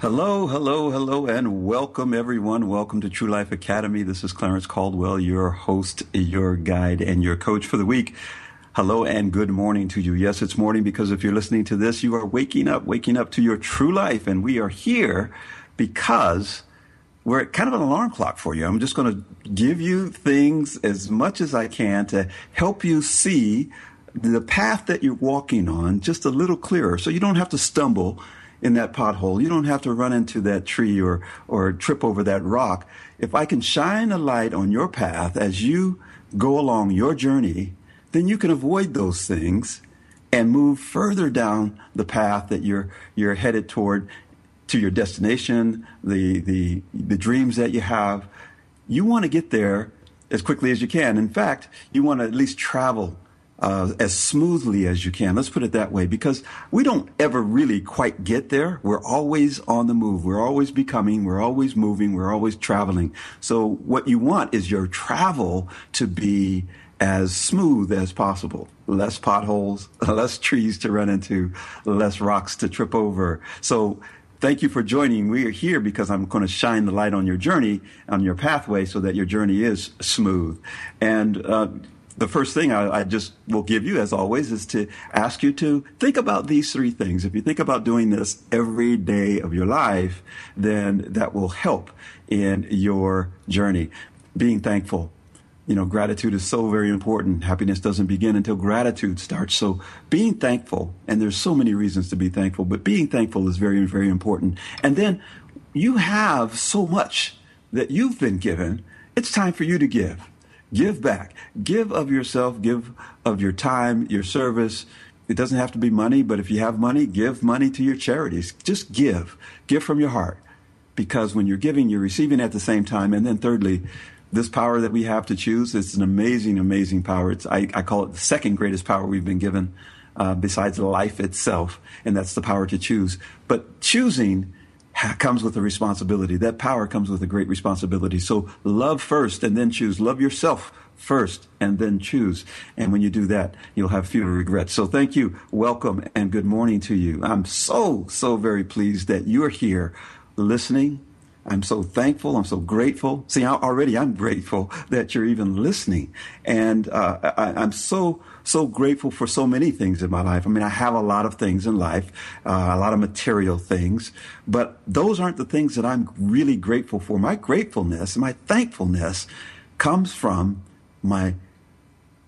Hello, hello, hello, and welcome everyone. Welcome to True Life Academy. This is Clarence Caldwell, your host, your guide, and your coach for the week. Hello and good morning to you. Yes, it's morning because if you're listening to this, you are waking up, waking up to your true life. And we are here because we're kind of an alarm clock for you. I'm just going to give you things as much as I can to help you see the path that you're walking on just a little clearer so you don't have to stumble in that pothole. You don't have to run into that tree or, or trip over that rock. If I can shine a light on your path as you go along your journey, then you can avoid those things and move further down the path that you're you're headed toward to your destination, the the the dreams that you have. You want to get there as quickly as you can. In fact, you want to at least travel uh, as smoothly as you can. Let's put it that way, because we don't ever really quite get there. We're always on the move. We're always becoming. We're always moving. We're always traveling. So what you want is your travel to be as smooth as possible. Less potholes, less trees to run into, less rocks to trip over. So thank you for joining. We are here because I'm going to shine the light on your journey, on your pathway, so that your journey is smooth. And uh, the first thing I, I, just will give you, as always, is to ask you to think about these three things. If you think about doing this every day of your life, then that will help in your journey. Being thankful, you know, gratitude is so very important. Happiness doesn't begin until gratitude starts. So being thankful, and there's so many reasons to be thankful, but being thankful is very, very important. And then you have so much that you've been given. It's time for you to give. Give back. Give of yourself. Give of your time, your service. It doesn't have to be money, but if you have money, give money to your charities. Just give. Give from your heart. Because when you're giving, you're receiving at the same time. And then thirdly, this power that we have to choose is an amazing, amazing power. It's, I, I call it the second greatest power we've been given, uh, besides life itself, and that's the power to choose. But choosing comes with a responsibility. That power comes with a great responsibility. So love first and then choose. Love yourself first and then choose. And when you do that, you'll have fewer regrets. So thank you, welcome, and good morning to you. I'm so, so very pleased that you're here listening I'm so thankful. I'm so grateful. See, already I'm grateful that you're even listening. And uh, I, am so, so grateful for so many things in my life. I mean, I have a lot of things in life, uh, a lot of material things, but those aren't the things that I'm really grateful for. My gratefulness, my thankfulness comes from my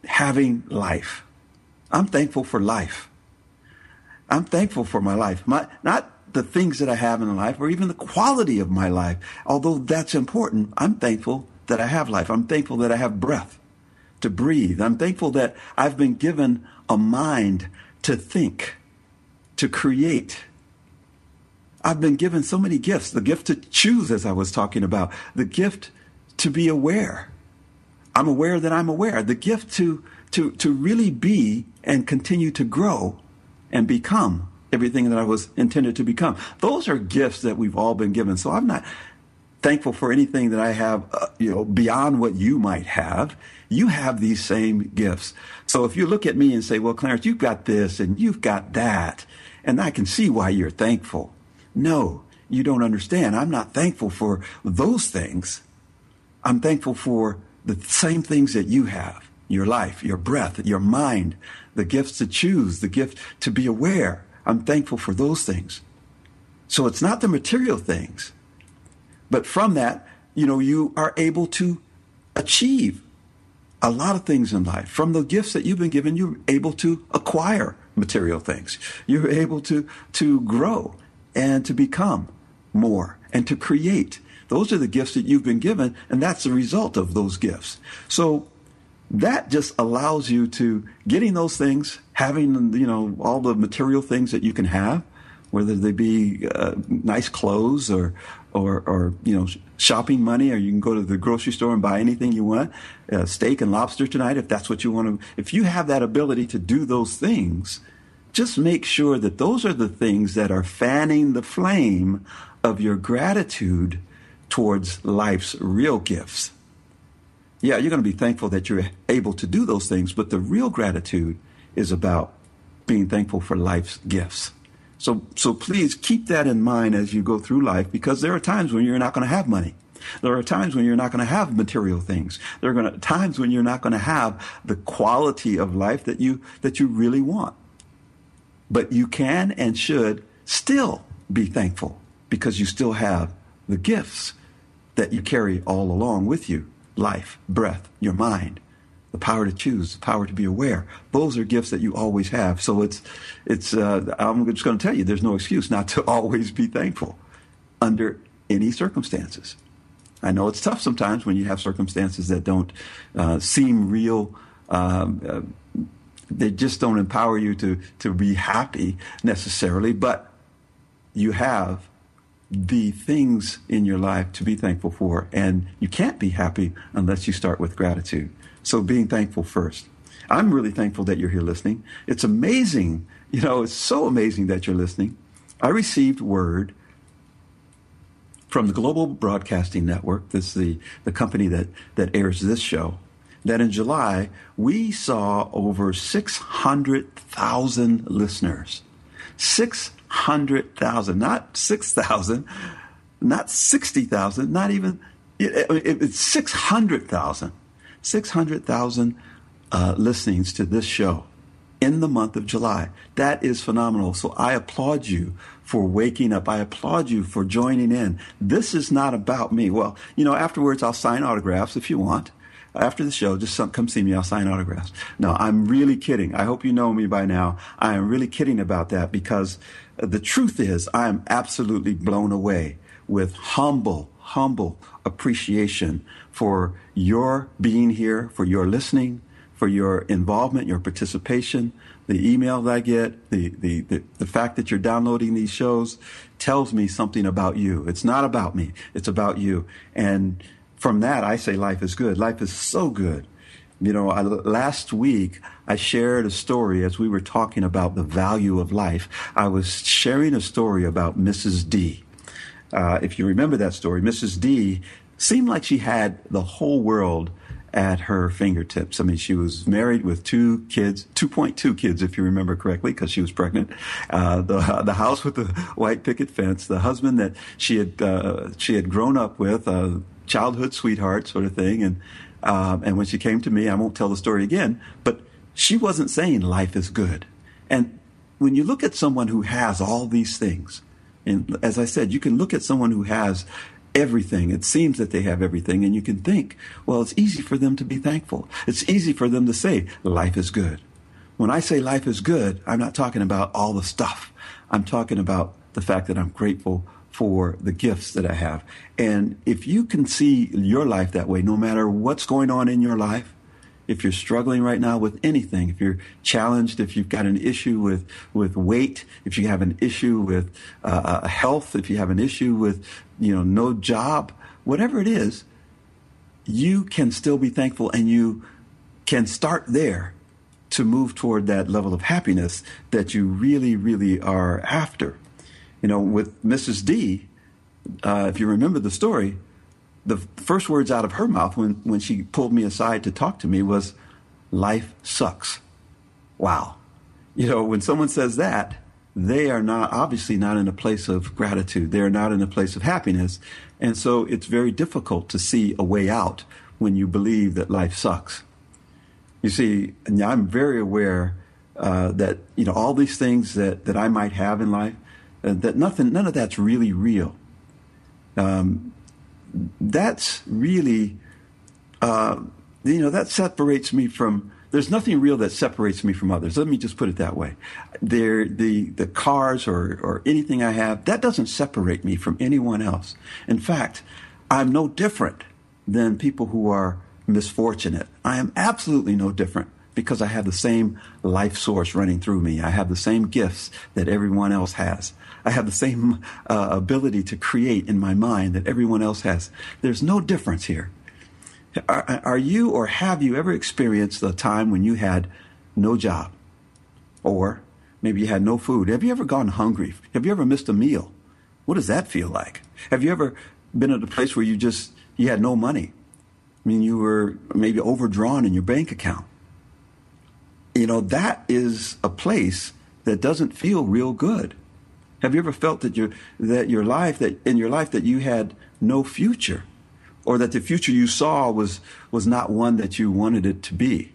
having life. I'm thankful for life. I'm thankful for my life. My, not the things that I have in life or even the quality of my life. Although that's important, I'm thankful that I have life. I'm thankful that I have breath to breathe. I'm thankful that I've been given a mind to think, to create. I've been given so many gifts. The gift to choose, as I was talking about, the gift to be aware. I'm aware that I'm aware. The gift to, to, to really be and continue to grow and become everything that I was intended to become. Those are gifts that we've all been given. So I'm not thankful for anything that I have, uh, you know, beyond what you might have. You have these same gifts. So if you look at me and say, well, Clarence, you've got this and you've got that, and I can see why you're thankful. No, you don't understand. I'm not thankful for those things. I'm thankful for the same things that you have your life, your breath, your mind, the gifts to choose, the gift to be aware. I'm thankful for those things. So it's not the material things. But from that, you know, you are able to achieve a lot of things in life. From the gifts that you've been given, you're able to acquire material things. You're able to, to grow and to become more and to create. Those are the gifts that you've been given, and that's the result of those gifts. So that just allows you to getting those things, having you know all the material things that you can have, whether they be uh, nice clothes or or or you know shopping money, or you can go to the grocery store and buy anything you want, uh, steak and lobster tonight if that's what you want to. If you have that ability to do those things, just make sure that those are the things that are fanning the flame of your gratitude towards life's real gifts yeah, you're going to be thankful that you're able to do those things, but the real gratitude is about being thankful for life's gifts. So, so please keep that in mind as you go through life because there are times when you're not going to have money. There are times when you're not going to have material things. There are going to, times when you're not going to have the quality of life that you, that you really want. But you can and should still be thankful because you still have the gifts that you carry all along with you life, breath, your mind, the power to choose, the power to be aware. Those are gifts that you always have. So it's, it's, uh, I'm just going to tell you, there's no excuse not to always be thankful under any circumstances. I know it's tough sometimes when you have circumstances that don't uh, seem real. Um, uh, they just don't empower you to, to be happy necessarily, but you have the things in your life to be thankful for. And you can't be happy unless you start with gratitude. So being thankful first. I'm really thankful that you're here listening. It's amazing. You know, it's so amazing that you're listening. I received word from the Global Broadcasting Network, this is the, the company that, that airs this show, that in July we saw over 600,000 listeners. 600,000 hundred thousand, not six thousand, not sixty thousand, not even it, it, it's six hundred thousand, six hundred thousand uh, listenings to this show in the month of July. That is phenomenal. So I applaud you for waking up. I applaud you for joining in. This is not about me. Well, you know, afterwards I'll sign autographs if you want after the show, just come see me. I'll sign autographs. No, I'm really kidding. I hope you know me by now. I am really kidding about that because the truth is I am absolutely blown away with humble, humble appreciation for your being here, for your listening, for your involvement, your participation. The email that I get, the, the, the, the fact that you're downloading these shows tells me something about you. It's not about me. It's about you. And from that, I say life is good. Life is so good. You know, I, last week I shared a story as we were talking about the value of life. I was sharing a story about Mrs. D. Uh, if you remember that story, Mrs. D seemed like she had the whole world at her fingertips. I mean, she was married with two kids, 2.2 kids, if you remember correctly, because she was pregnant. Uh, the the house with the white picket fence, the husband that she had uh, she had grown up with, uh, childhood sweetheart sort of thing. And, um, and when she came to me, I won't tell the story again, but she wasn't saying life is good. And when you look at someone who has all these things, and as I said, you can look at someone who has everything. It seems that they have everything, and you can think, well, it's easy for them to be thankful. It's easy for them to say, life is good. When I say life is good, I'm not talking about all the stuff. I'm talking about the fact that I'm grateful for the gifts that I have. And if you can see your life that way, no matter what's going on in your life, if you're struggling right now with anything, if you're challenged, if you've got an issue with, with weight, if you have an issue with uh, uh health, if you have an issue with, you know, no job, whatever it is, you can still be thankful and you can start there to move toward that level of happiness that you really, really are after you know, with Mrs. D, uh, if you remember the story, the first words out of her mouth when, when she pulled me aside to talk to me was, life sucks. Wow. You know, when someone says that, they are not, obviously not in a place of gratitude. They're not in a place of happiness. And so it's very difficult to see a way out when you believe that life sucks. You see, I'm very aware uh, that, you know, all these things that, that I might have in life, uh, that nothing, none of that's really real. Um, that's really uh, you know, that separates me from. There's nothing real that separates me from others. Let me just put it that way. There, the the cars or or anything I have that doesn't separate me from anyone else. In fact, I'm no different than people who are misfortunate. I am absolutely no different because I have the same life source running through me. I have the same gifts that everyone else has. I have the same uh, ability to create in my mind that everyone else has. There's no difference here. Are, are you or have you ever experienced a time when you had no job? Or maybe you had no food? Have you ever gone hungry? Have you ever missed a meal? What does that feel like? Have you ever been at a place where you just you had no money? I mean, you were maybe overdrawn in your bank account. You know, that is a place that doesn't feel real good. Have you ever felt that your that your life that in your life that you had no future, or that the future you saw was was not one that you wanted it to be?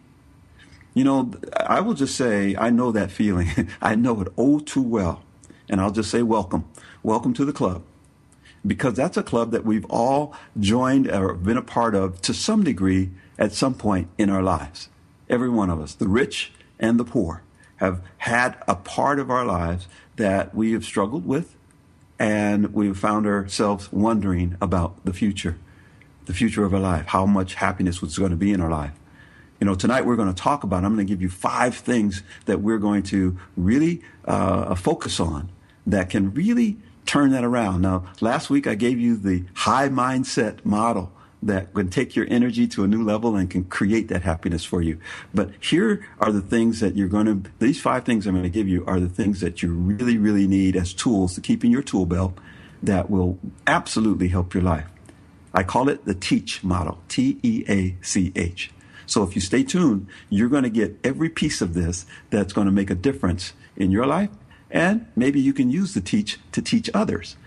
You know, I will just say I know that feeling. I know it oh too well, and I'll just say welcome, welcome to the club, because that's a club that we've all joined or been a part of to some degree at some point in our lives. Every one of us, the rich and the poor, have had a part of our lives that we have struggled with, and we've found ourselves wondering about the future, the future of our life, how much happiness was going to be in our life. You know, tonight we're going to talk about, I'm going to give you five things that we're going to really uh, focus on that can really turn that around. Now, last week I gave you the high mindset model that can take your energy to a new level and can create that happiness for you. But here are the things that you're going to, these five things I'm going to give you are the things that you really, really need as tools to keep in your tool belt that will absolutely help your life. I call it the teach model, T E A C H. So if you stay tuned, you're going to get every piece of this that's going to make a difference in your life. And maybe you can use the teach to teach others.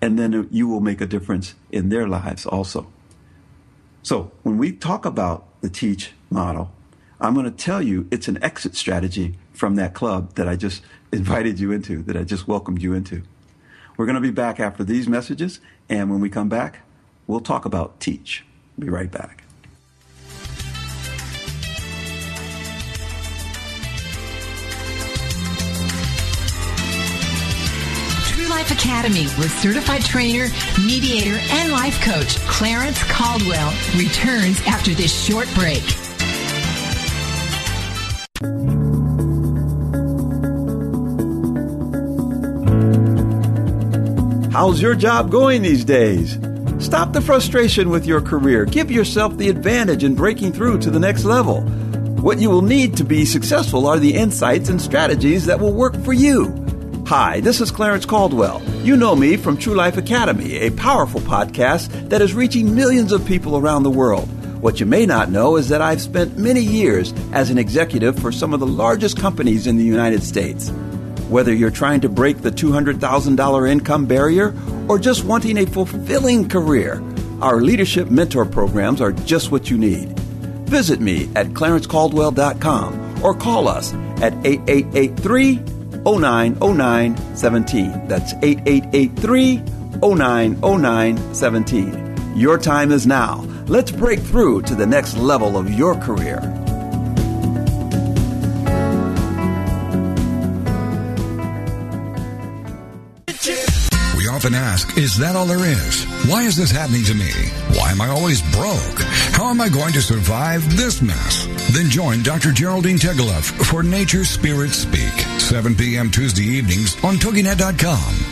And then you will make a difference in their lives also. So when we talk about the teach model, I'm going to tell you it's an exit strategy from that club that I just invited you into, that I just welcomed you into. We're going to be back after these messages, and when we come back, we'll talk about teach. Be right back. Academy with certified trainer, mediator, and life coach Clarence Caldwell returns after this short break. How's your job going these days? Stop the frustration with your career. Give yourself the advantage in breaking through to the next level. What you will need to be successful are the insights and strategies that will work for you. Hi, this is Clarence Caldwell. You know me from True Life Academy, a powerful podcast that is reaching millions of people around the world. What you may not know is that I've spent many years as an executive for some of the largest companies in the United States. Whether you're trying to break the $200,000 income barrier or just wanting a fulfilling career, our leadership mentor programs are just what you need. Visit me at clarencecaldwell.com or call us at 8883 090917. That's 8883 090917. Your time is now. Let's break through to the next level of your career. Often ask, is that all there is? Why is this happening to me? Why am I always broke? How am I going to survive this mess? Then join Dr. Geraldine Tegeloff for Nature Spirit Speak, 7 p.m. Tuesday evenings on TogiNet.com.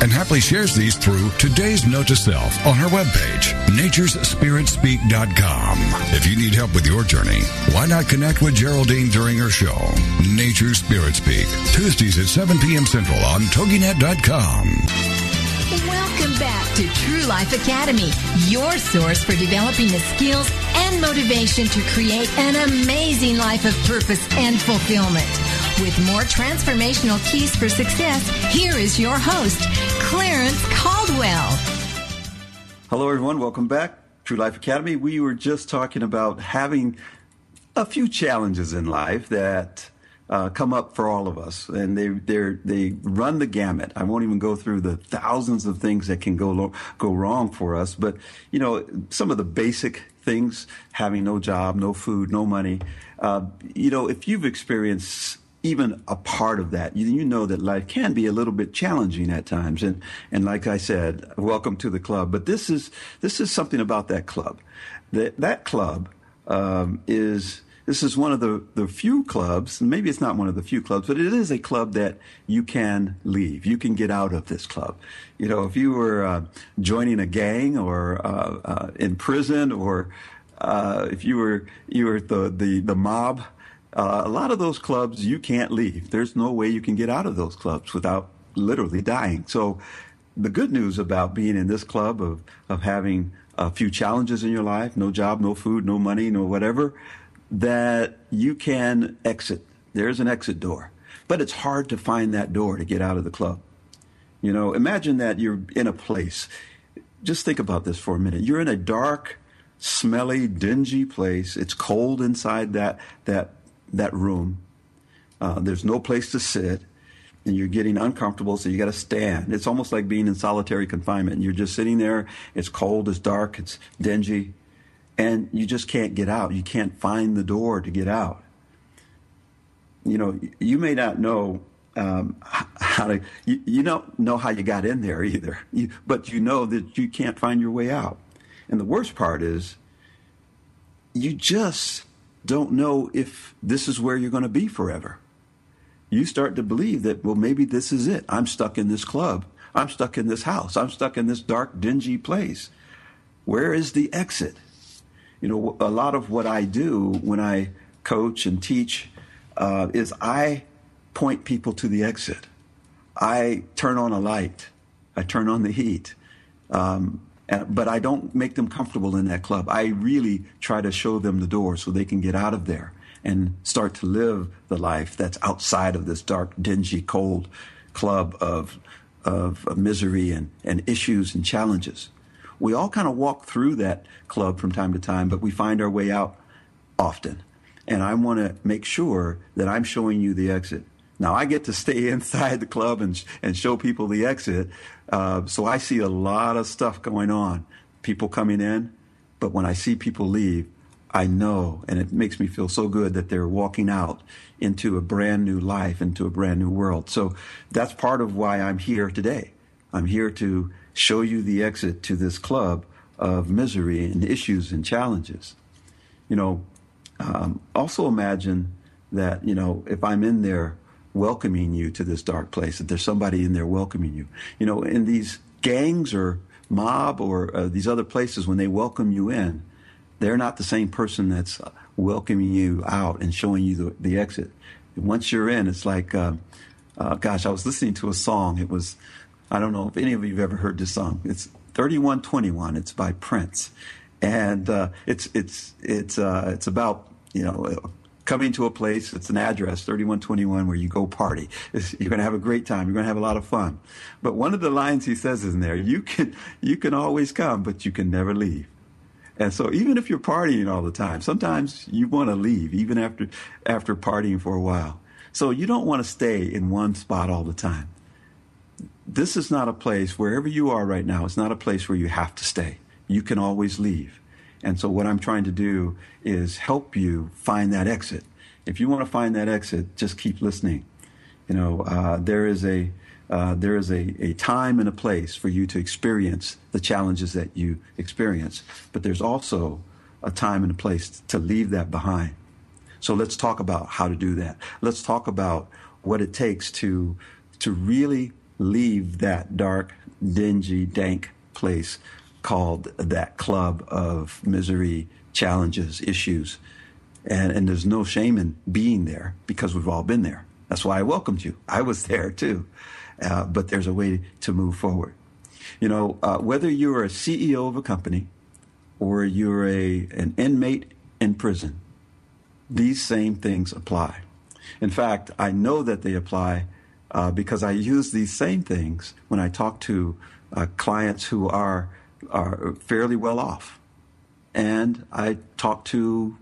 and happily shares these through today's note to self on her webpage, naturespiritspeak.com. If you need help with your journey, why not connect with Geraldine during her show, Nature Spirit Speak, Tuesdays at 7 p.m. Central on TogiNet.com. Welcome back to True Life Academy, your source for developing the skills and motivation to create an amazing life of purpose and fulfillment. With more transformational keys for success, here is your host, Clarence Caldwell. Hello, everyone. Welcome back. True Life Academy. We were just talking about having a few challenges in life that uh, come up for all of us, and they they they run the gamut. I won't even go through the thousands of things that can go lo- go wrong for us, but you know some of the basic things: having no job, no food, no money. Uh, you know, if you've experienced even a part of that, you, you, know that life can be a little bit challenging at times. And and like I said, welcome to the club. But this is this is something about that club. That that club um, is this is one of the, the few clubs, maybe it's not one of the few clubs, but it is a club that you can leave. You can get out of this club. You know, if you were uh, joining a gang or uh, uh, in prison or uh, if you were you were the the, the mob, uh, a lot of those clubs you can't leave. There's no way you can get out of those clubs without literally dying. So the good news about being in this club of of having a few challenges in your life, no job, no food, no money, no whatever, that you can exit. There's an exit door, but it's hard to find that door to get out of the club. You know, imagine that you're in a place. Just think about this for a minute. You're in a dark, smelly, dingy place. It's cold inside that that that room. Uh, there's no place to sit, and you're getting uncomfortable, so you got to stand. It's almost like being in solitary confinement. You're just sitting there. It's cold. It's dark. It's dingy and you just can't get out. You can't find the door to get out. You know, you may not know um, how to, you, you, don't know how you got in there either, you, but you know that you can't find your way out. And the worst part is, you just don't know if this is where you're going to be forever. You start to believe that, well, maybe this is it. I'm stuck in this club. I'm stuck in this house. I'm stuck in this dark, dingy place. Where is the exit? you know, a lot of what I do when I coach and teach uh, is I point people to the exit. I turn on a light. I turn on the heat. Um, Uh, but I don't make them comfortable in that club. I really try to show them the door so they can get out of there and start to live the life that's outside of this dark, dingy, cold club of, of, of misery and, and issues and challenges. We all kind of walk through that club from time to time, but we find our way out often. And I want to make sure that I'm showing you the exit. Now I get to stay inside the club and and show people the exit, uh, so I see a lot of stuff going on. People coming in, but when I see people leave, I know, and it makes me feel so good that they're walking out into a brand new life, into a brand new world. So that's part of why I'm here today. I'm here to show you the exit to this club of misery and issues and challenges. You know, um, also imagine that, you know, if I'm in there welcoming you to this dark place, that there's somebody in there welcoming you. You know, in these gangs or mob or uh, these other places, when they welcome you in, they're not the same person that's welcoming you out and showing you the, the exit. Once you're in, it's like, uh, uh, gosh, I was listening to a song. It was I don't know if any of you have ever heard this song. It's 3121. It's by Prince. And uh, it's it's it's uh, it's about you know coming to a place. It's an address 3121 where you go party. You're going to have a great time. You're going to have a lot of fun. But one of the lines he says is in there: you can you can always come, but you can never leave. And so even if you're partying all the time, sometimes you want to leave even after after partying for a while. So you don't want to stay in one spot all the time this is not a place, wherever you are right now, it's not a place where you have to stay. You can always leave. And so what I'm trying to do is help you find that exit. If you want to find that exit, just keep listening. You know, uh, there is a uh, there is a, a time and a place for you to experience the challenges that you experience, but there's also a time and a place to leave that behind. So let's talk about how to do that. Let's talk about what it takes to to really leave that dark, dingy, dank place called that club of misery, challenges, issues. And, and there's no shame in being there because we've all been there. That's why I welcomed you. I was there too. Uh, but there's a way to move forward. You know, uh, whether you're a CEO of a company or you're a, an inmate in prison, these same things apply. In fact, I know that they apply uh, because I use these same things when I talk to uh, clients who are, are fairly well off. And I talked to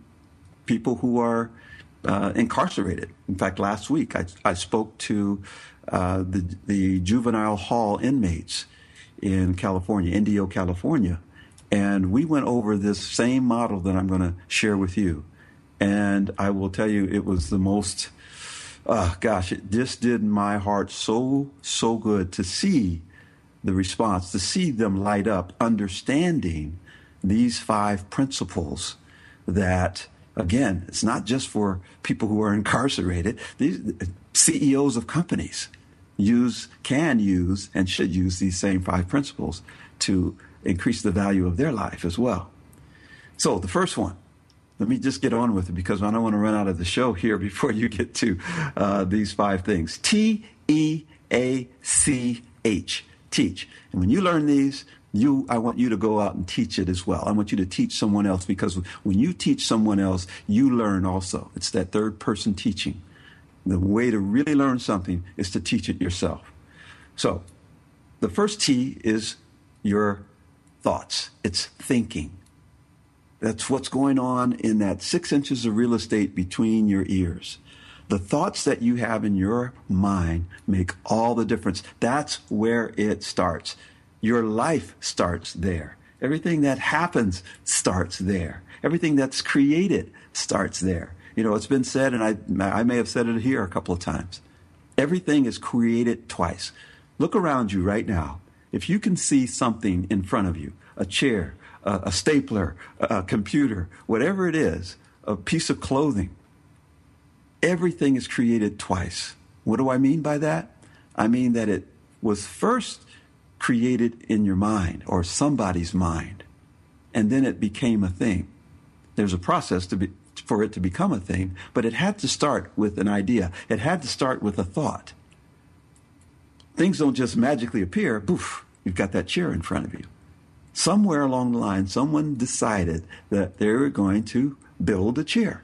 people who are uh, incarcerated. In fact, last week I, I spoke to uh, the, the juvenile hall inmates in California, Indio, California, and we went over this same model that I'm going to share with you. And I will tell you, it was the most, uh, gosh, it just did my heart so, so good to see the response, to see them light up, understanding these five principles that again, it's not just for people who are incarcerated. These CEOs of companies use, can use, and should use these same five principles to increase the value of their life as well. So the first one, let me just get on with it because I don't want to run out of the show here before you get to uh, these five things. T E A C H, teach. And when you learn these, you i want you to go out and teach it as well. I want you to teach someone else because when you teach someone else you learn also. It's that third person teaching. The way to really learn something is to teach it yourself. So the first t is your thoughts. It's thinking. That's what's going on in that six inches of real estate between your ears the thoughts that you have in your mind make all the difference that's where it starts your life starts there. Everything that happens starts there. Everything that's created starts there. You know, it's been said, and I, I may have said it here a couple of times. Everything is created twice. Look around you right now. If you can see something in front of you, a chair, a, a stapler, a, a computer, whatever it is, a piece of clothing, everything is created twice. What do I mean by that? I mean that it was first created in your mind or somebody's mind, and then it became a thing. There's a process to be, for it to become a thing, but it had to start with an idea. It had to start with a thought. Things don't just magically appear, poof, you've got that chair in front of you. Somewhere along the line, someone decided that they were going to build a chair.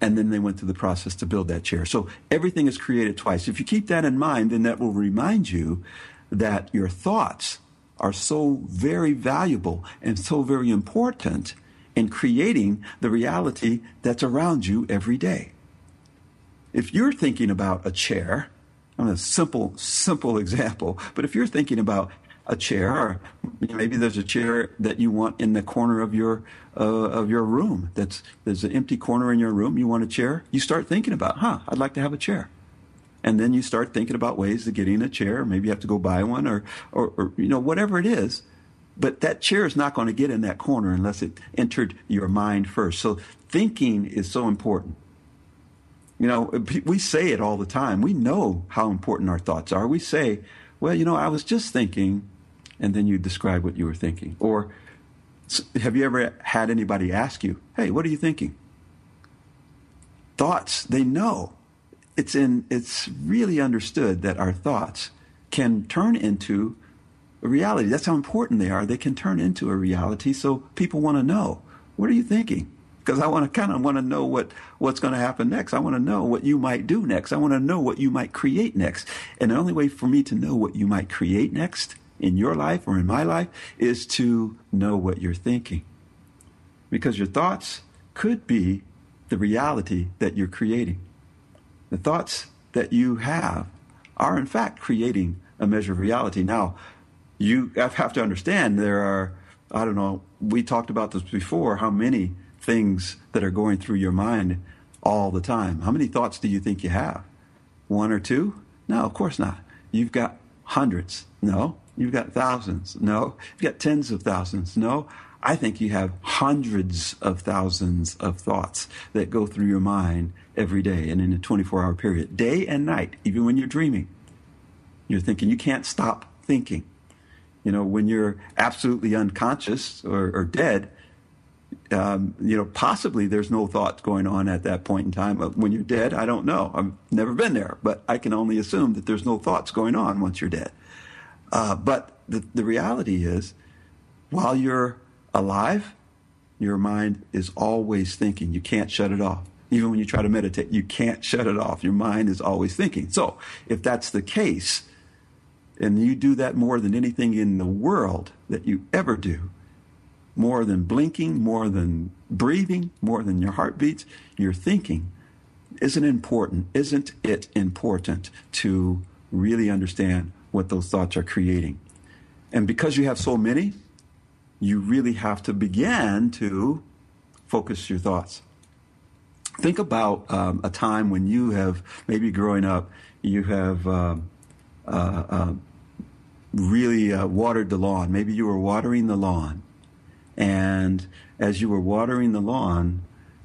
And then they went through the process to build that chair. So everything is created twice. If you keep that in mind, then that will remind you that your thoughts are so very valuable and so very important in creating the reality that's around you every day. If you're thinking about a chair, I'm a simple, simple example, but if you're thinking about a chair, or maybe there's a chair that you want in the corner of your uh, of your room. That's there's an empty corner in your room. You want a chair. You start thinking about, huh? I'd like to have a chair and then you start thinking about ways to getting a chair. Maybe you have to go buy one, or, or, or you know whatever it is. But that chair is not going to get in that corner unless it entered your mind first. So thinking is so important. You know, we say it all the time. We know how important our thoughts are. We say, well, you know, I was just thinking, and then you describe what you were thinking. Or have you ever had anybody ask you, hey, what are you thinking? Thoughts, they know it's in it's really understood that our thoughts can turn into a reality. That's how important they are. They can turn into a reality. So people want to know, what are you thinking? Because I want to kind of want to know what what's going to happen next. I want to know what you might do next. I want to know what you might create next. And the only way for me to know what you might create next in your life or in my life is to know what you're thinking. Because your thoughts could be the reality that you're creating. The thoughts that you have are, in fact, creating a measure of reality. Now, you have to understand there are, I don't know, we talked about this before, how many things that are going through your mind all the time. How many thoughts do you think you have? One or two? No, of course not. You've got hundreds. No. You've got thousands. No. You've got tens of thousands. No. I think you have hundreds of thousands of thoughts that go through your mind every day and in a 24 hour period, day and night, even when you're dreaming. You're thinking, you can't stop thinking. You know, when you're absolutely unconscious or, or dead, um, you know, possibly there's no thought going on at that point in time. When you're dead, I don't know. I've never been there, but I can only assume that there's no thoughts going on once you're dead. Uh, but the, the reality is, while you're alive, your mind is always thinking. You can't shut it off. Even when you try to meditate, you can't shut it off. Your mind is always thinking. So, if that's the case, and you do that more than anything in the world that you ever do, more than blinking, more than breathing, more than your heartbeats, you're thinking. Isn't important? Isn't it important to really understand what those thoughts are creating? And because you have so many, you really have to begin to focus your thoughts. Think about um, a time when you have, maybe growing up, you have uh, uh, uh, really uh, watered the lawn. Maybe you were watering the lawn. And as you were watering the lawn,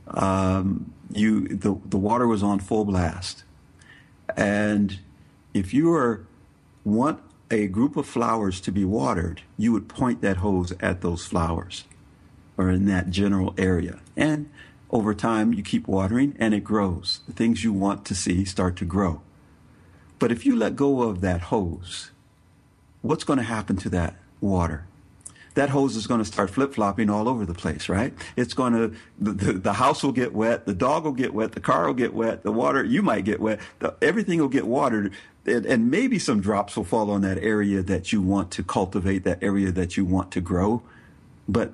um, you the, the water was on full blast. And if you were want a group of flowers to be watered, you would point that hose at those flowers or in that general area. And over time, you keep watering and it grows. The things you want to see start to grow. But if you let go of that hose, what's going to happen to that water? that hose is going to start flip flopping all over the place, right? It's going to, the, the, the, house will get wet, the dog will get wet, the car will get wet, the water, you might get wet, the, everything will get watered, and, and maybe some drops will fall on that area that you want to cultivate, that area that you want to grow. But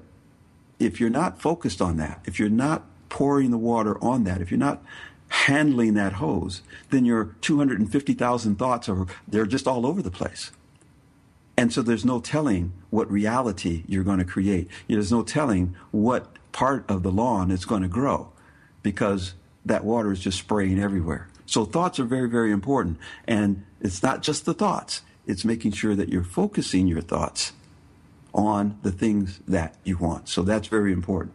if you're not focused on that, if you're not pouring the water on that, if you're not handling that hose, then your 250,000 thoughts are, they're just all over the place. And so there's no telling what reality you're going to create. There's no telling what part of the lawn is going to grow because that water is just spraying everywhere. So thoughts are very, very important. And it's not just the thoughts. It's making sure that you're focusing your thoughts on the things that you want. So that's very important.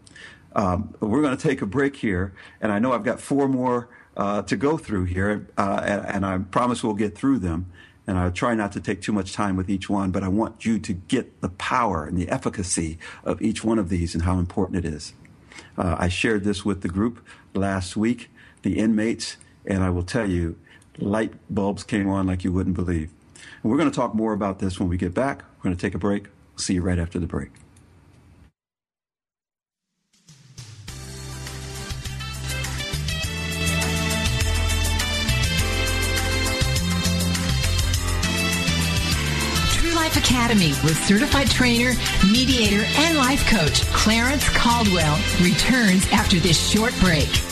Um, we're going to take a break here. And I know I've got four more uh, to go through here. Uh, and, and I promise we'll get through them and I try not to take too much time with each one, but I want you to get the power and the efficacy of each one of these and how important it is. Uh, I shared this with the group last week, the inmates, and I will tell you, light bulbs came on like you wouldn't believe. And we're going to talk more about this when we get back. We're going to take a break. See you right after the break. True Life Academy with certified trainer, mediator, and life coach Clarence Caldwell returns after this short break.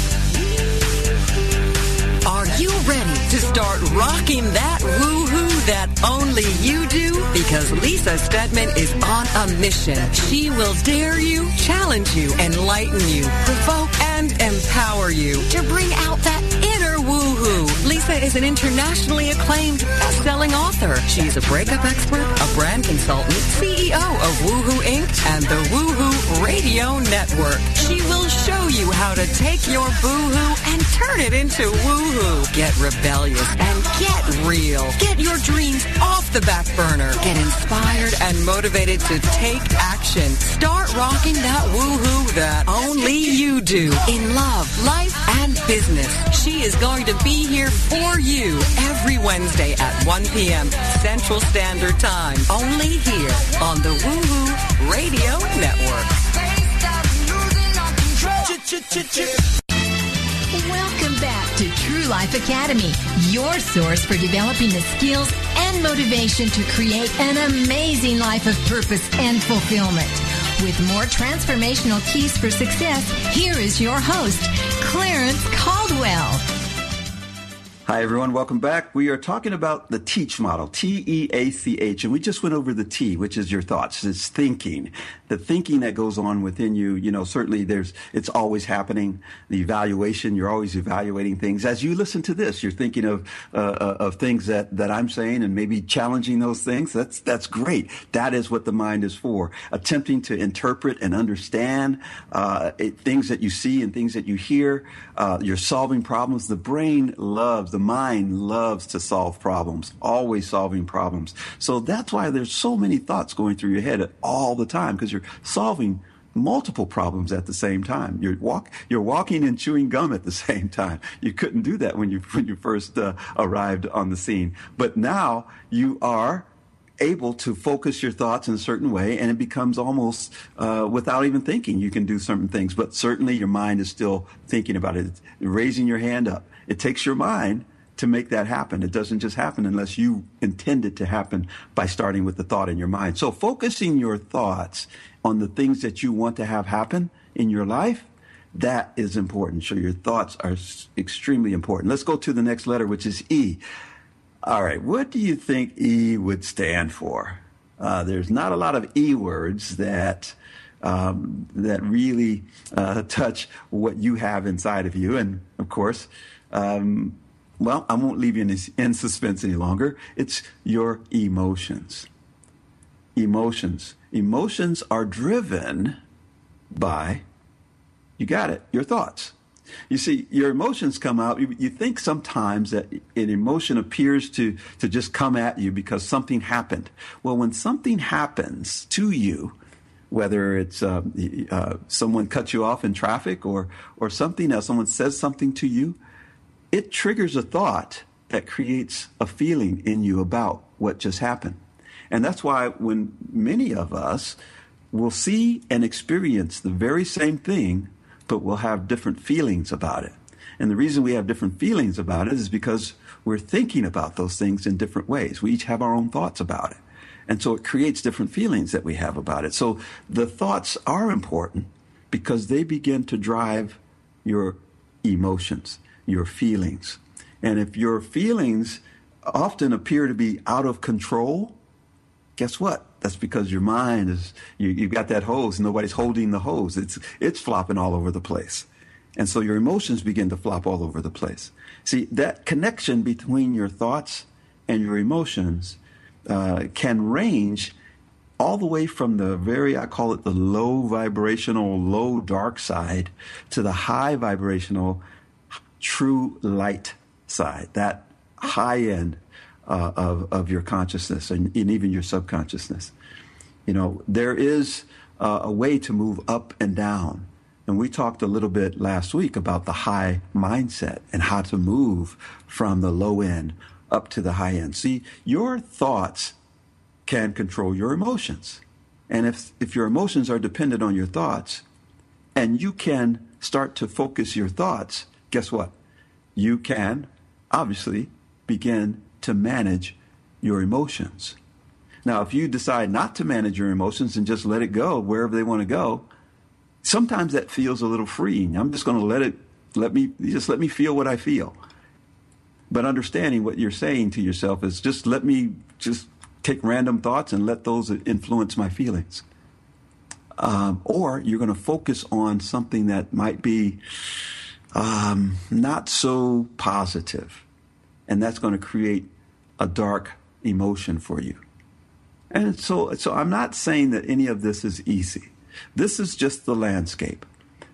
ready to start rocking that woo-hoo that only you do? Because Lisa Steadman is on a mission. She will dare you, challenge you, enlighten you, provoke and empower you to bring out that is an internationally acclaimed best-selling author. She's a breakup expert, a brand consultant, CEO of Woohoo Inc. and the Woohoo Radio Network. She will show you how to take your boohoo and turn it into woohoo. Get rebellious and get real. Get your dreams off the back burner. Get inspired and motivated to take action. Start rocking that woohoo that only you do in love, life, and business. She is going to be here for you every Wednesday at 1 p.m. Central Standard Time. Only here on the Woohoo Radio Network. Welcome back to True Life Academy, your source for developing the skills and motivation to create an amazing life of purpose and fulfillment. With more transformational keys for success, here is your host, Clarence Caldwell. Hi, everyone. Welcome back. We are talking about the TEACH model, T E A C H, and we just went over the T, which is your thoughts. It's thinking, the thinking that goes on within you. You know, certainly there's, it's always happening. The evaluation, you're always evaluating things. As you listen to this, you're thinking of, uh, uh of things that, that I'm saying and maybe challenging those things. That's, that's great. That is what the mind is for. Attempting to interpret and understand, uh, it, things that you see and things that you hear. Uh, you're solving problems. The brain loves the mind loves to solve problems, always solving problems. So that's why there's so many thoughts going through your head all the time because you're solving multiple problems at the same time. You're walk, you're walking and chewing gum at the same time. You couldn't do that when you when you first uh, arrived on the scene, but now you are able to focus your thoughts in a certain way and it becomes almost uh, without even thinking you can do certain things but certainly your mind is still thinking about it it's raising your hand up it takes your mind to make that happen. It doesn't just happen unless you intend it to happen by starting with the thought in your mind. So focusing your thoughts on the things that you want to have happen in your life, that is important. So your thoughts are extremely important. Let's go to the next letter, which is E. All right. What do you think E would stand for? Uh, there's not a lot of E words that um, that really uh, touch what you have inside of you, and of course, um, well, I won't leave you in, in suspense any longer. It's your emotions. Emotions. Emotions are driven by, you got it, your thoughts. You see, your emotions come out. You, you, think sometimes that an emotion appears to, to just come at you because something happened. Well, when something happens to you, whether it's uh, uh, someone cuts you off in traffic or, or something else, someone says something to you, it triggers a thought that creates a feeling in you about what just happened. And that's why when many of us will see and experience the very same thing, but we'll have different feelings about it. And the reason we have different feelings about it is because we're thinking about those things in different ways. We each have our own thoughts about it. And so it creates different feelings that we have about it. So the thoughts are important because they begin to drive your emotions your feelings. And if your feelings often appear to be out of control, guess what? That's because your mind is you, you've got that hose. Nobody's holding the hose. It's it's flopping all over the place, and so your emotions begin to flop all over the place. See that connection between your thoughts and your emotions uh, can range all the way from the very I call it the low vibrational, low dark side to the high vibrational true light side, that high end uh, of, of your consciousness and, and, even your subconsciousness. You know, there is uh, a way to move up and down. And we talked a little bit last week about the high mindset and how to move from the low end up to the high end. See, your thoughts can control your emotions. And if, if your emotions are dependent on your thoughts, and you can start to focus your thoughts guess what? You can obviously begin to manage your emotions. Now, if you decide not to manage your emotions and just let it go wherever they want to go, sometimes that feels a little freeing. I'm just going to let it, let me, just let me feel what I feel. But understanding what you're saying to yourself is just let me just take random thoughts and let those influence my feelings. Um, or you're going to focus on something that might be um, not so positive, and that's going to create a dark emotion for you. And so, so I'm not saying that any of this is easy. This is just the landscape.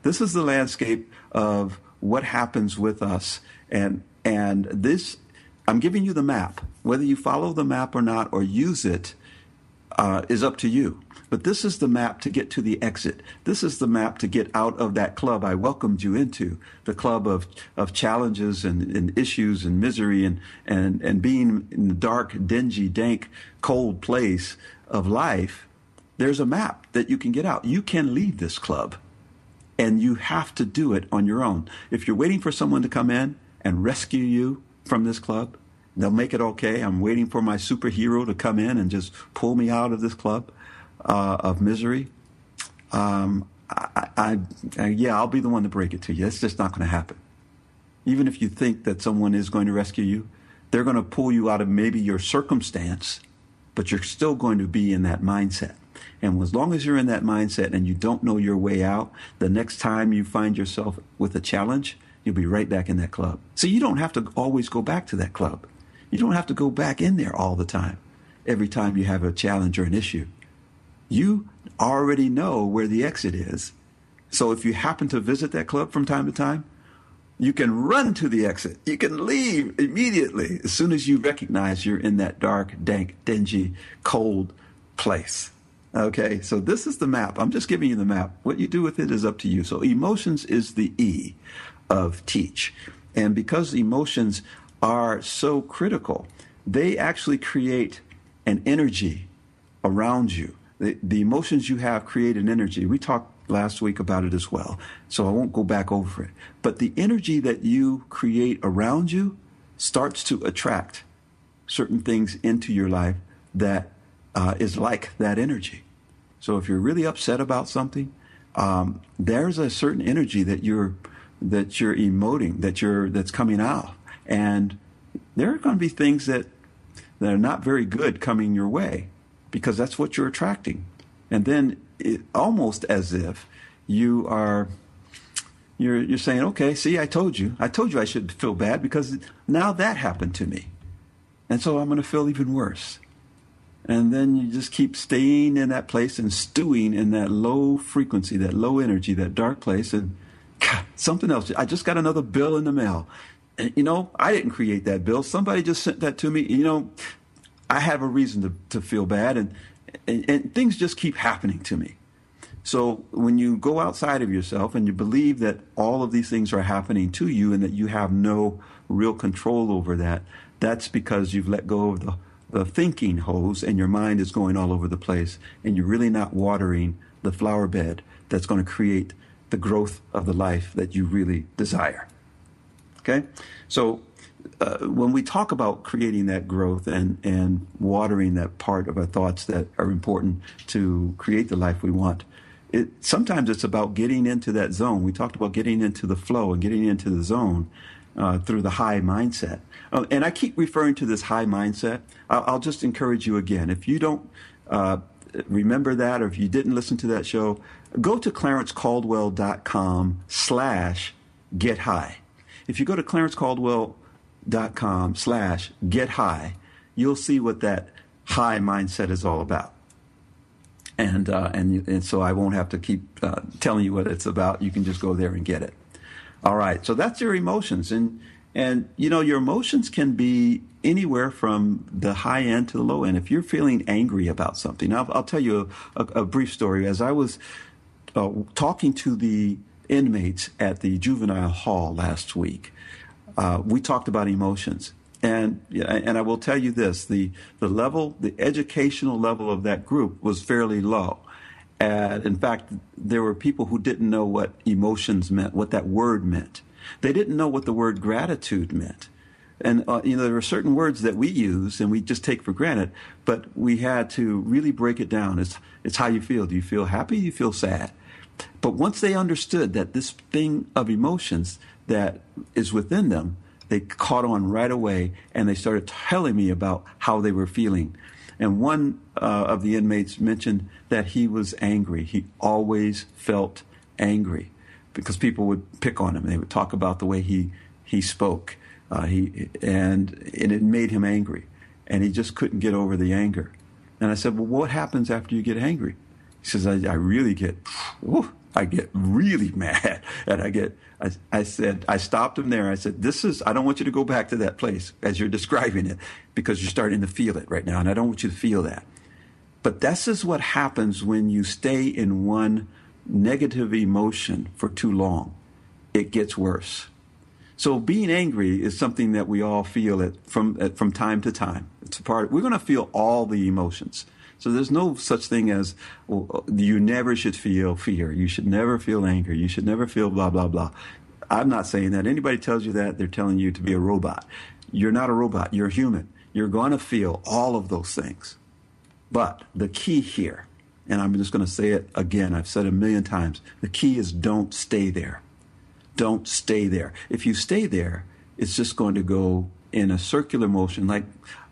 This is the landscape of what happens with us, and and this. I'm giving you the map. Whether you follow the map or not, or use it, uh, is up to you. But this is the map to get to the exit. This is the map to get out of that club I welcomed you into, the club of, of challenges and, and issues and misery and, and, and being in the dark, dingy, dank, cold place of life. There's a map that you can get out. You can leave this club and you have to do it on your own. If you're waiting for someone to come in and rescue you from this club, they'll make it okay. I'm waiting for my superhero to come in and just pull me out of this club uh, of misery. Um, I, I, I, yeah, I'll be the one to break it to you. It's just not going to happen. Even if you think that someone is going to rescue you, they're going to pull you out of maybe your circumstance, but you're still going to be in that mindset. And as long as you're in that mindset and you don't know your way out, the next time you find yourself with a challenge, you'll be right back in that club. So you don't have to always go back to that club. You don't have to go back in there all the time, every time you have a challenge or an issue. You already know where the exit is. So if you happen to visit that club from time to time, you can run to the exit. You can leave immediately as soon as you recognize you're in that dark, dank, dingy, cold place. Okay, so this is the map. I'm just giving you the map. What you do with it is up to you. So emotions is the E of teach. And because emotions are so critical, they actually create an energy around you. The, emotions you have create an energy. We talked last week about it as well, so I won't go back over it. But the energy that you create around you starts to attract certain things into your life that uh, is like that energy. So if you're really upset about something, um, there's a certain energy that you're that you're emoting, that you're that's coming out, and there are going to be things that that are not very good coming your way because that's what you're attracting, and then it, almost as if you are you're you're saying, okay, see, I told you, I told you I should feel bad because now that happened to me, and so I'm going to feel even worse. And then you just keep staying in that place and stewing in that low frequency, that low energy, that dark place, and something else. I just got another bill in the mail. And, you know, I didn't create that bill. Somebody just sent that to me. You know, I have a reason to, to feel bad, and, and, and things just keep happening to me. So when you go outside of yourself and you believe that all of these things are happening to you and that you have no real control over that, that's because you've let go of the, the thinking hose and your mind is going all over the place and you're really not watering the flower bed that's going to create the growth of the life that you really desire. Okay? So uh, when we talk about creating that growth and, and watering that part of our thoughts that are important to create the life we want, it, sometimes it's about getting into that zone. We talked about getting into the flow and getting into the zone uh, through the high mindset. Uh, and I keep referring to this high mindset. I'll, I'll just encourage you again. If you don't uh, remember that, or if you didn't listen to that show, go to clarencecaldwell.com slash get high. If you go to clarencecaldwell.com slash get high, you'll see what that high mindset is all about. And, uh, and, and so I won't have to keep uh, telling you what it's about. You can just go there and get it. All right. So that's your emotions. And, and, you know, your emotions can be anywhere from the high end to the low end. If you're feeling angry about something, I'll, I'll tell you a, a, a, brief story. As I was uh, talking to the inmates at the juvenile hall last week, uh, we talked about emotions. And and I will tell you this: the the level, the educational level of that group was fairly low. And in fact, there were people who didn't know what emotions meant, what that word meant. They didn't know what the word gratitude meant. And, uh, you know, there are certain words that we use and we just take for granted, but we had to really break it down. It's, it's how you feel. Do you feel happy? Do you feel sad? But once they understood that this thing of emotions that is within them, they caught on right away and they started telling me about how they were feeling. And one uh, of the inmates mentioned that he was angry. He always felt angry because people would pick on him. They would talk about the way he, he spoke. Uh, he and, and it made him angry, and he just couldn't get over the anger. And I said, "Well, what happens after you get angry?" He says, "I, I really get, whew, I get really mad, and I get." I, I said, I stopped him there. I said, "This is. I don't want you to go back to that place as you're describing it, because you're starting to feel it right now, and I don't want you to feel that." But this is what happens when you stay in one negative emotion for too long. It gets worse so being angry is something that we all feel it from from time to time. It's a part. We're going to feel all the emotions. So there's no such thing as well, uh, you never should feel fear. You should never feel anger. You should never feel blah blah blah. I'm not saying that. Anybody tells you that, they're telling you to be a robot. You're not a robot. You're human. You're going to feel all of those things. But the key here, and I'm just going to say it again, I've said it a million times. The key is don't stay there. Don't stay there. If you stay there, it's just going to go in a circular motion, like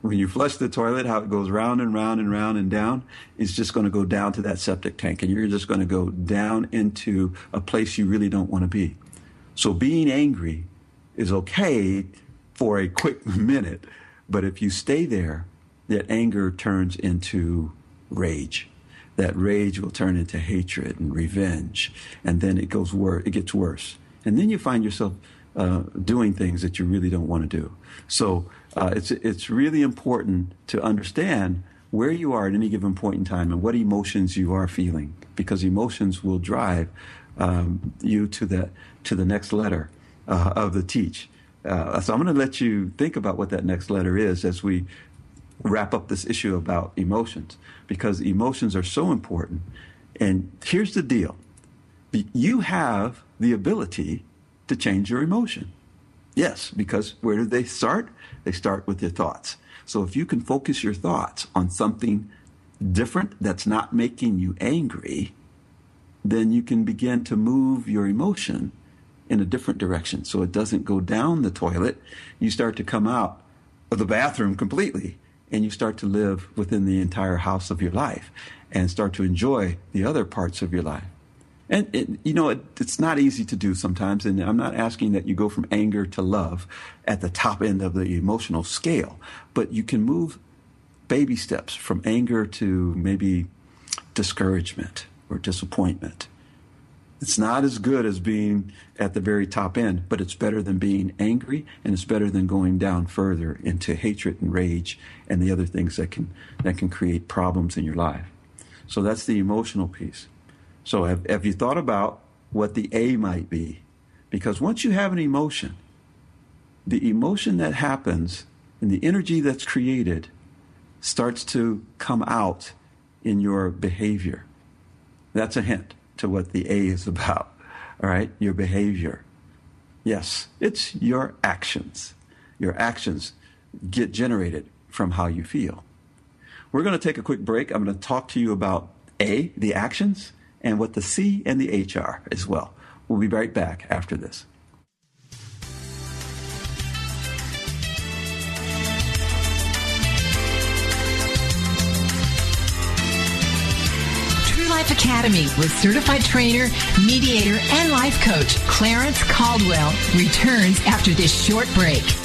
when you flush the toilet, how it goes round and round and round and down, it's just going to go down to that septic tank and you're just going to go down into a place you really don't want to be. So being angry is okay for a quick minute, but if you stay there, that anger turns into rage. That rage will turn into hatred and revenge, and then it goes worse. It gets worse, and then you find yourself uh, doing things that you really don't want to do. So uh, it's it's really important to understand where you are at any given point in time and what emotions you are feeling, because emotions will drive um, you to the to the next letter uh, of the teach. Uh, so I'm going to let you think about what that next letter is as we wrap up this issue about emotions, because emotions are so important. And here's the deal: you have the ability to change your emotion. Yes, because where do they start? They start with your thoughts. So if you can focus your thoughts on something different that's not making you angry, then you can begin to move your emotion in a different direction. So it doesn't go down the toilet. You start to come out of the bathroom completely and you start to live within the entire house of your life and start to enjoy the other parts of your life. And it, you know, it, it's not easy to do sometimes. And I'm not asking that you go from anger to love at the top end of the emotional scale, but you can move baby steps from anger to maybe discouragement or disappointment. It's not as good as being at the very top end, but it's better than being angry and it's better than going down further into hatred and rage and the other things that can, that can create problems in your life. So that's the emotional piece. So have, have you thought about what the A might be? Because once you have an emotion, the emotion that happens and the energy that's created starts to come out in your behavior. That's a hint to what the A is about. All right, your behavior. Yes, it's your actions. Your actions get generated from how you feel. We're going to take a quick break. I'm going to talk to you about A, the actions, and what the C and the H are as well. We'll be right back after this. True Life Academy with certified trainer, mediator, and life coach Clarence Caldwell returns after this short break.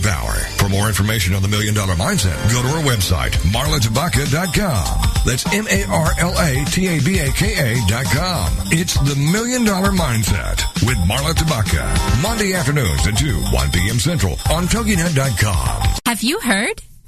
power. For more information on the Million Dollar Mindset, go to our website, marlatabaka.com. That's M-A-R-L-A-T-A-B-A-K-A dot com. It's the Million Dollar Mindset with Marla Tabaka. Monday afternoons at 2, 1 p.m. Central on TogiNet.com. Have you heard?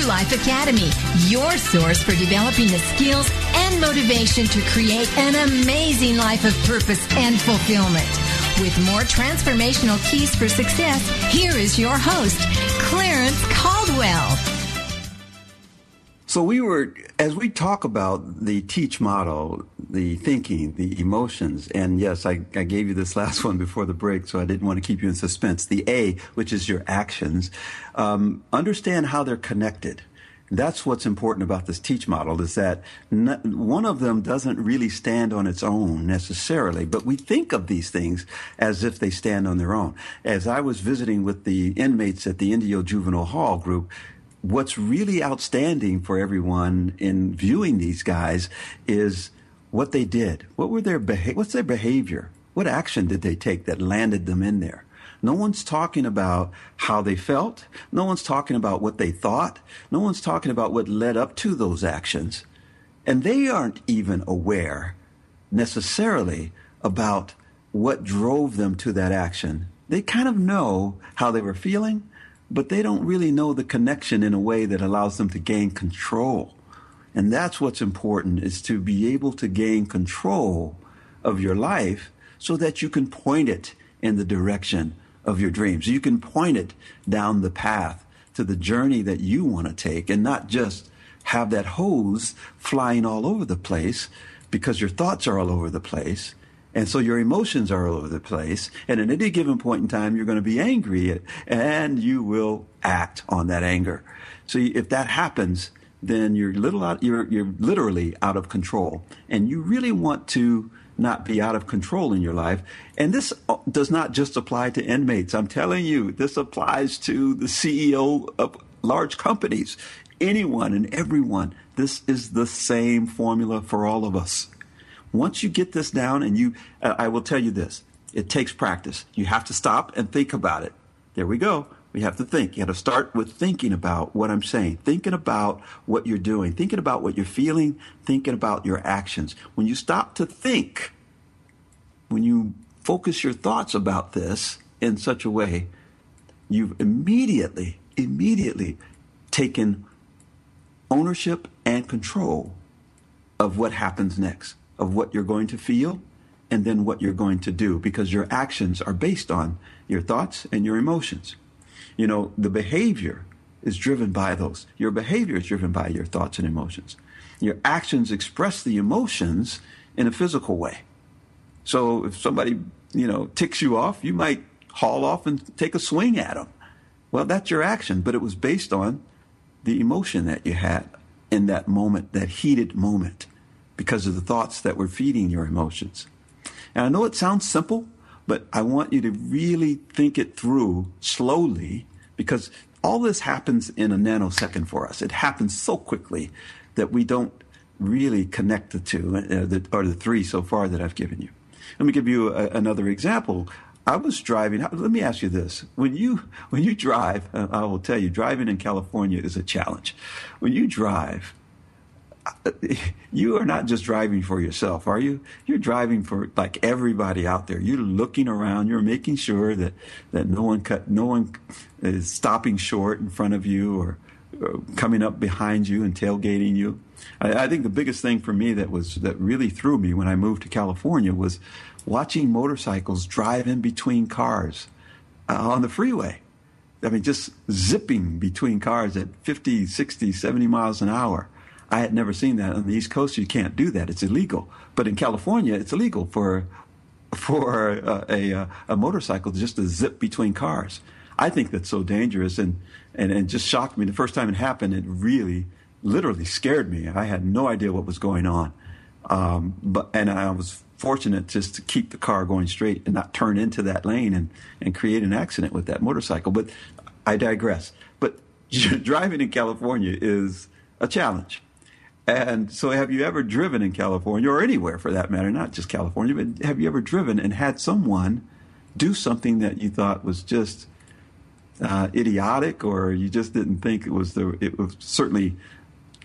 True Life Academy, your source for developing the skills and motivation to create an amazing life of purpose and fulfillment. With more transformational keys for success, here is your host, Clarence Caldwell. So we were, as we talk about the teach model, the thinking, the emotions, and yes, I, I, gave you this last one before the break, so I didn't want to keep you in suspense. The A, which is your actions, um, understand how they're connected. That's what's important about this teach model is that one of them doesn't really stand on its own necessarily, but we think of these things as if they stand on their own. As I was visiting with the inmates at the Indio Juvenile Hall group, what's really outstanding for everyone in viewing these guys is what they did. What were their beha- what's their behavior? What action did they take that landed them in there? No one's talking about how they felt. No one's talking about what they thought. No one's talking about what led up to those actions. And they aren't even aware necessarily about what drove them to that action. They kind of know how they were feeling, but they don't really know the connection in a way that allows them to gain control. And that's what's important is to be able to gain control of your life so that you can point it in the direction of your dreams. You can point it down the path to the journey that you want to take and not just have that hose flying all over the place because your thoughts are all over the place. And so your emotions are all over the place. And at any given point in time, you're going to be angry and you will act on that anger. So if that happens, then you're little out, you're, you're literally out of control. And you really want to not be out of control in your life. And this uh, does not just apply to inmates. I'm telling you, this applies to the CEO of large companies, anyone and everyone. This is the same formula for all of us. Once you get this down, and you, uh, I will tell you this, it takes practice. You have to stop and think about it. There we go. We have to think. You have to start with thinking about what I'm saying, thinking about what you're doing, thinking about what you're feeling, thinking about your actions. When you stop to think, when you focus your thoughts about this in such a way, you've immediately, immediately taken ownership and control of what happens next of what you're going to feel and then what you're going to do because your actions are based on your thoughts and your emotions. You know, the behavior is driven by those. Your behavior is driven by your thoughts and emotions. Your actions express the emotions in a physical way. So if somebody, you know, ticks you off, you might haul off and take a swing at them. Well, that's your action, but it was based on the emotion that you had in that moment, that heated moment because of the thoughts that were feeding your emotions. And I know it sounds simple, but I want you to really think it through slowly because all this happens in a nanosecond for us. It happens so quickly that we don't really connect the two, uh, the, or the three so far that I've given you. Let me give you a, another example. I was driving. Let me ask you this: when you when you drive, uh, I will tell you, driving in California is a challenge. When you drive, you are not just driving for yourself, are you? You're driving for like everybody out there. You're looking around. You're making sure that that no one cut, no one is stopping short in front of you or, or coming up behind you and tailgating you. I, I, think the biggest thing for me that was that really threw me when I moved to California was watching motorcycles drive in between cars uh, on the freeway. I mean, just zipping between cars at 50, 60, 70 miles an hour I had never seen that on the East Coast. You can't do that; it's illegal. But in California, it's illegal for for a, a, a motorcycle just to zip between cars. I think that's so dangerous and, and, and just shocked me. The first time it happened, it really, literally scared me. I had no idea what was going on. Um, but, and I was fortunate just to keep the car going straight and not turn into that lane and, and create an accident with that motorcycle. But I digress. But driving in California is a challenge. And so, have you ever driven in California or anywhere for that matter, not just California, but have you ever driven and had someone do something that you thought was just uh, idiotic or you just didn't think it was the, it was certainly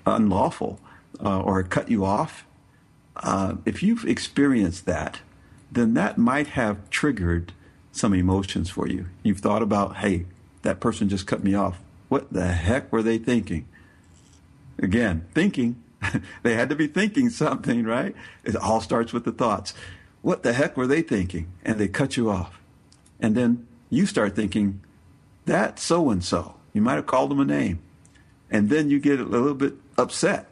unlawful uh, or cut you off? Uh, if you've experienced that, then that might have triggered some emotions for you. You've thought about, hey, that person just cut me off. What the heck were they thinking? Again, thinking. they had to be thinking something, right? It all starts with the thoughts. What the heck were they thinking? And they cut you off. And then you start thinking, that so and so. You might have called them a name. And then you get a little bit upset,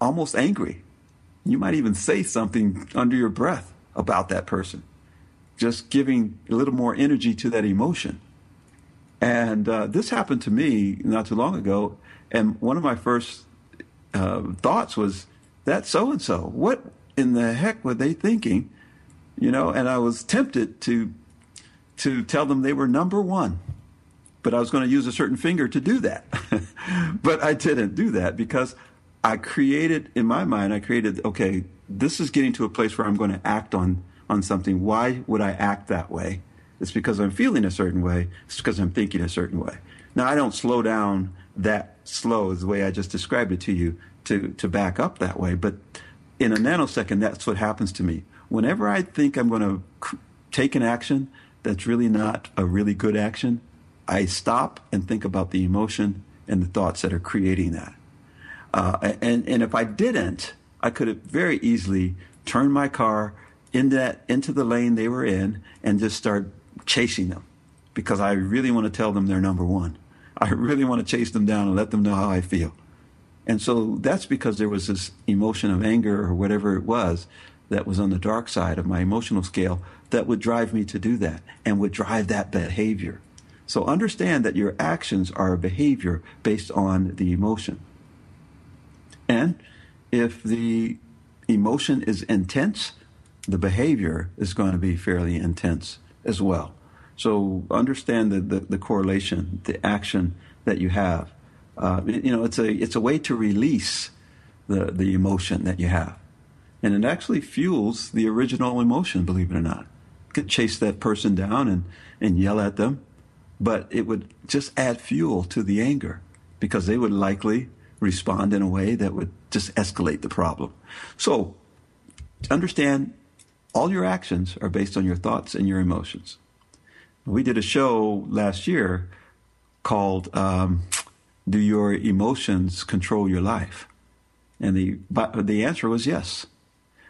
almost angry. You might even say something under your breath about that person, just giving a little more energy to that emotion. And uh, this happened to me not too long ago. And one of my first uh, thoughts was, that so and so. What in the heck were they thinking? You know, and I was tempted to to tell them they were number one but I was going to use a certain finger to do that. but I didn't do that because I created, in my mind, I created, okay, this is getting to a place where I'm going to act on, on something. Why would I act that way? It's because I'm feeling a certain way. It's because I'm thinking a certain way. Now, I don't slow down that slow the way I just described it to you to, to back up that way. But in a nanosecond, that's what happens to me. Whenever I think I'm going to cr- take an action that's really not a really good action, I stop and think about the emotion and the thoughts that are creating that. Uh, and, and if I didn't, I could have very easily turned my car in that, into the lane they were in and just start chasing them because I really want to tell them they're number one. I really want to chase them down and let them know how I feel. And so that's because there was this emotion of anger or whatever it was that was on the dark side of my emotional scale that would drive me to do that and would drive that behavior. So understand that your actions are a behavior based on the emotion. And if the emotion is intense, the behavior is going to be fairly intense as well. So understand the, the, the correlation, the action that you have. Uh, you know, it's a it's a way to release the the emotion that you have, and it actually fuels the original emotion. Believe it or not, you could chase that person down and and yell at them, but it would just add fuel to the anger because they would likely respond in a way that would just escalate the problem. So understand all your actions are based on your thoughts and your emotions. We did a show last year called um, "Do Your Emotions Control Your Life?" and the the answer was yes.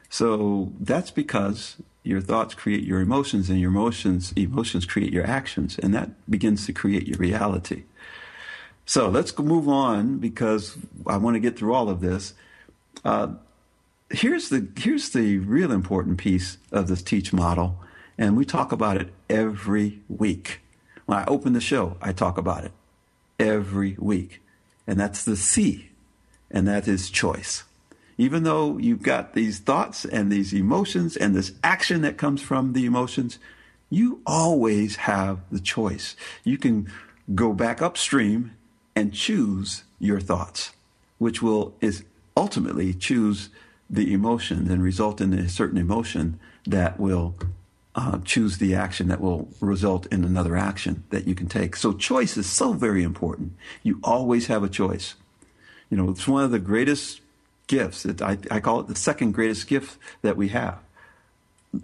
So that's because your thoughts create your emotions and your emotions emotions create your actions and that begins to create your reality so let's move on because i want to get through all of this uh, here's the here's the real important piece of this teach model and we talk about it every week. When i open the show i talk about it every week. And that's the c and that is choice. Even though you've got these thoughts and these emotions and this action that comes from the emotions, you always have the choice. You can go back upstream and choose your thoughts, which will is ultimately choose the emotion and result in a certain emotion that will uh, choose the action that will result in another action that you can take. So choice is so very important. You always have a choice. You know, it's one of the greatest gifts. I, I call it the second greatest gift that we have,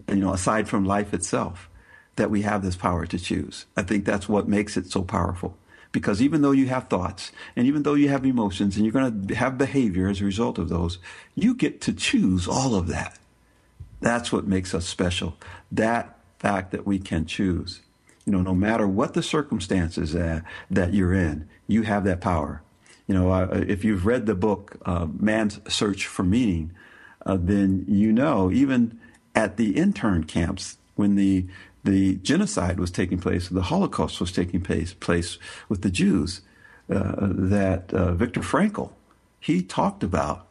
you know, aside from life itself, that we have this power to choose. I think that's what makes it so powerful. Because even though you have thoughts and even though you have emotions and you're going to have behavior as a result of those, you get to choose all of that. That's what makes us special. That fact that we can choose. You know, no matter what the circumstances uh, that you're in, you have that power you know, uh, if you've read the book uh, Man's Search for Meaning, uh, then you know even at the intern camps when the the genocide was taking place, the Holocaust was taking place, place with the Jews, uh, that Viktor Frankl he talked about.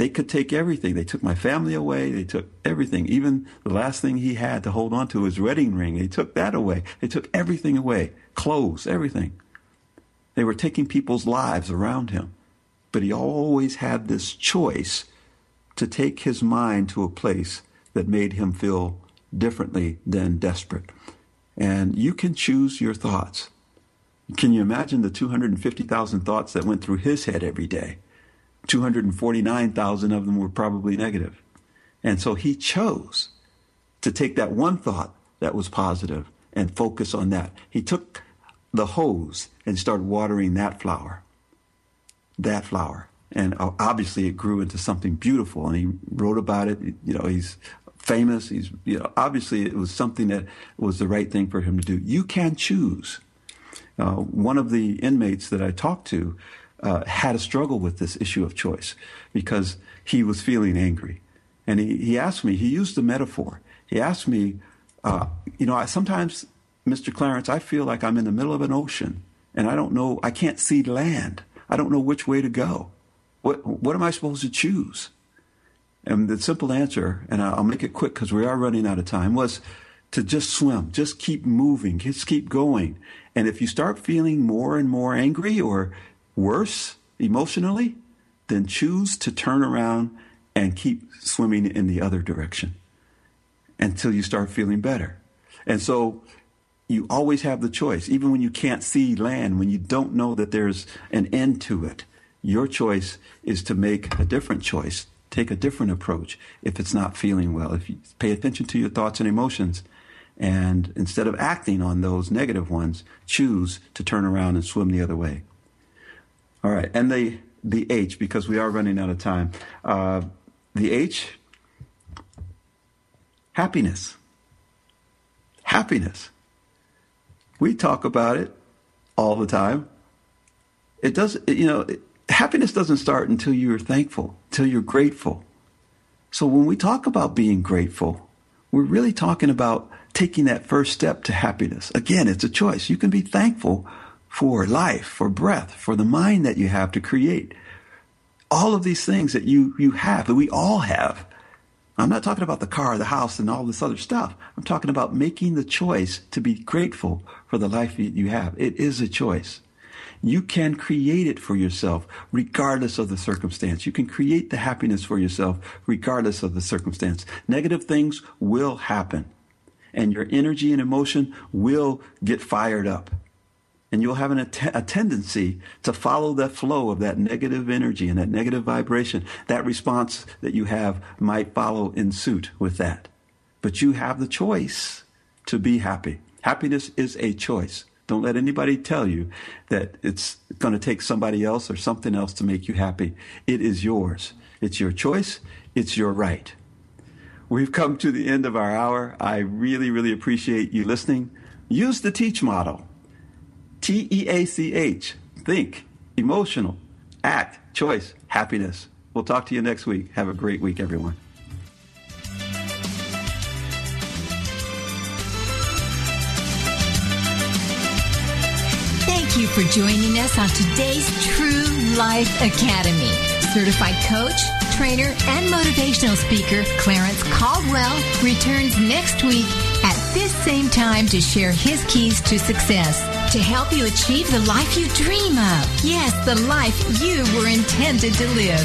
They could take everything. They took my family away. They took everything. Even the last thing he had to hold on to, his wedding ring. They took that away. They took everything away. Clothes, everything. They were taking people's lives around him. But he always had this choice to take his mind to a place that made him feel differently than desperate. And you can choose your thoughts. Can you imagine the 250,000 thoughts that went through his head every day? 249,000 of them were probably negative. And so he chose to take that one thought that was positive and focus on that. He took the hose and started watering that flower. That flower. And uh, obviously it grew into something beautiful and he wrote about it. You know, he's famous. He's, you know, obviously it was something that was the right thing for him to do. You can choose. Uh, one of the inmates that I talked to uh, had a struggle with this issue of choice because he was feeling angry. And he, he asked me, he used the metaphor. He asked me, uh, you know, I, sometimes, Mr. Clarence, I feel like I'm in the middle of an ocean and I don't know, I can't see land. I don't know which way to go. What, what am I supposed to choose? And the simple answer, and I'll make it quick because we are running out of time, was to just swim, just keep moving, just keep going. And if you start feeling more and more angry or worse emotionally, then choose to turn around and keep swimming in the other direction until you start feeling better. And so you always have the choice, even when you can't see land, when you don't know that there's an end to it. Your choice is to make a different choice, take a different approach if it's not feeling well. If you pay attention to your thoughts and emotions, and instead of acting on those negative ones, choose to turn around and swim the other way. All right, and the the H because we are running out of time. Uh, the H, happiness. Happiness. We talk about it all the time. It does, you know, happiness doesn't start until you're thankful, until you're grateful. So when we talk about being grateful, we're really talking about taking that first step to happiness. Again, it's a choice. You can be thankful for life, for breath, for the mind that you have to create. All of these things that you, you have, that we all have. I'm not talking about the car, the house, and all this other stuff. I'm talking about making the choice to be grateful for the life that you have. It is a choice. You can create it for yourself regardless of the circumstance. You can create the happiness for yourself regardless of the circumstance. Negative things will happen and your energy and emotion will get fired up. And you'll have an, a tendency to follow the flow of that negative energy and that negative vibration. That response that you have might follow in suit with that. But you have the choice to be happy. Happiness is a choice. Don't let anybody tell you that it's going to take somebody else or something else to make you happy. It is yours. It's your choice. It's your right. We've come to the end of our hour. I really, really appreciate you listening. Use the TEACH model. T E A C H. Think, emotional, act, choice, happiness. We'll talk to you next week. Have a great week, everyone. Thank you for joining us on today's True Life Academy. Certified coach, trainer, and motivational speaker Clarence Caldwell returns next week this same time to share his keys to success to help you achieve the life you dream of. Yes, the life you were intended to live.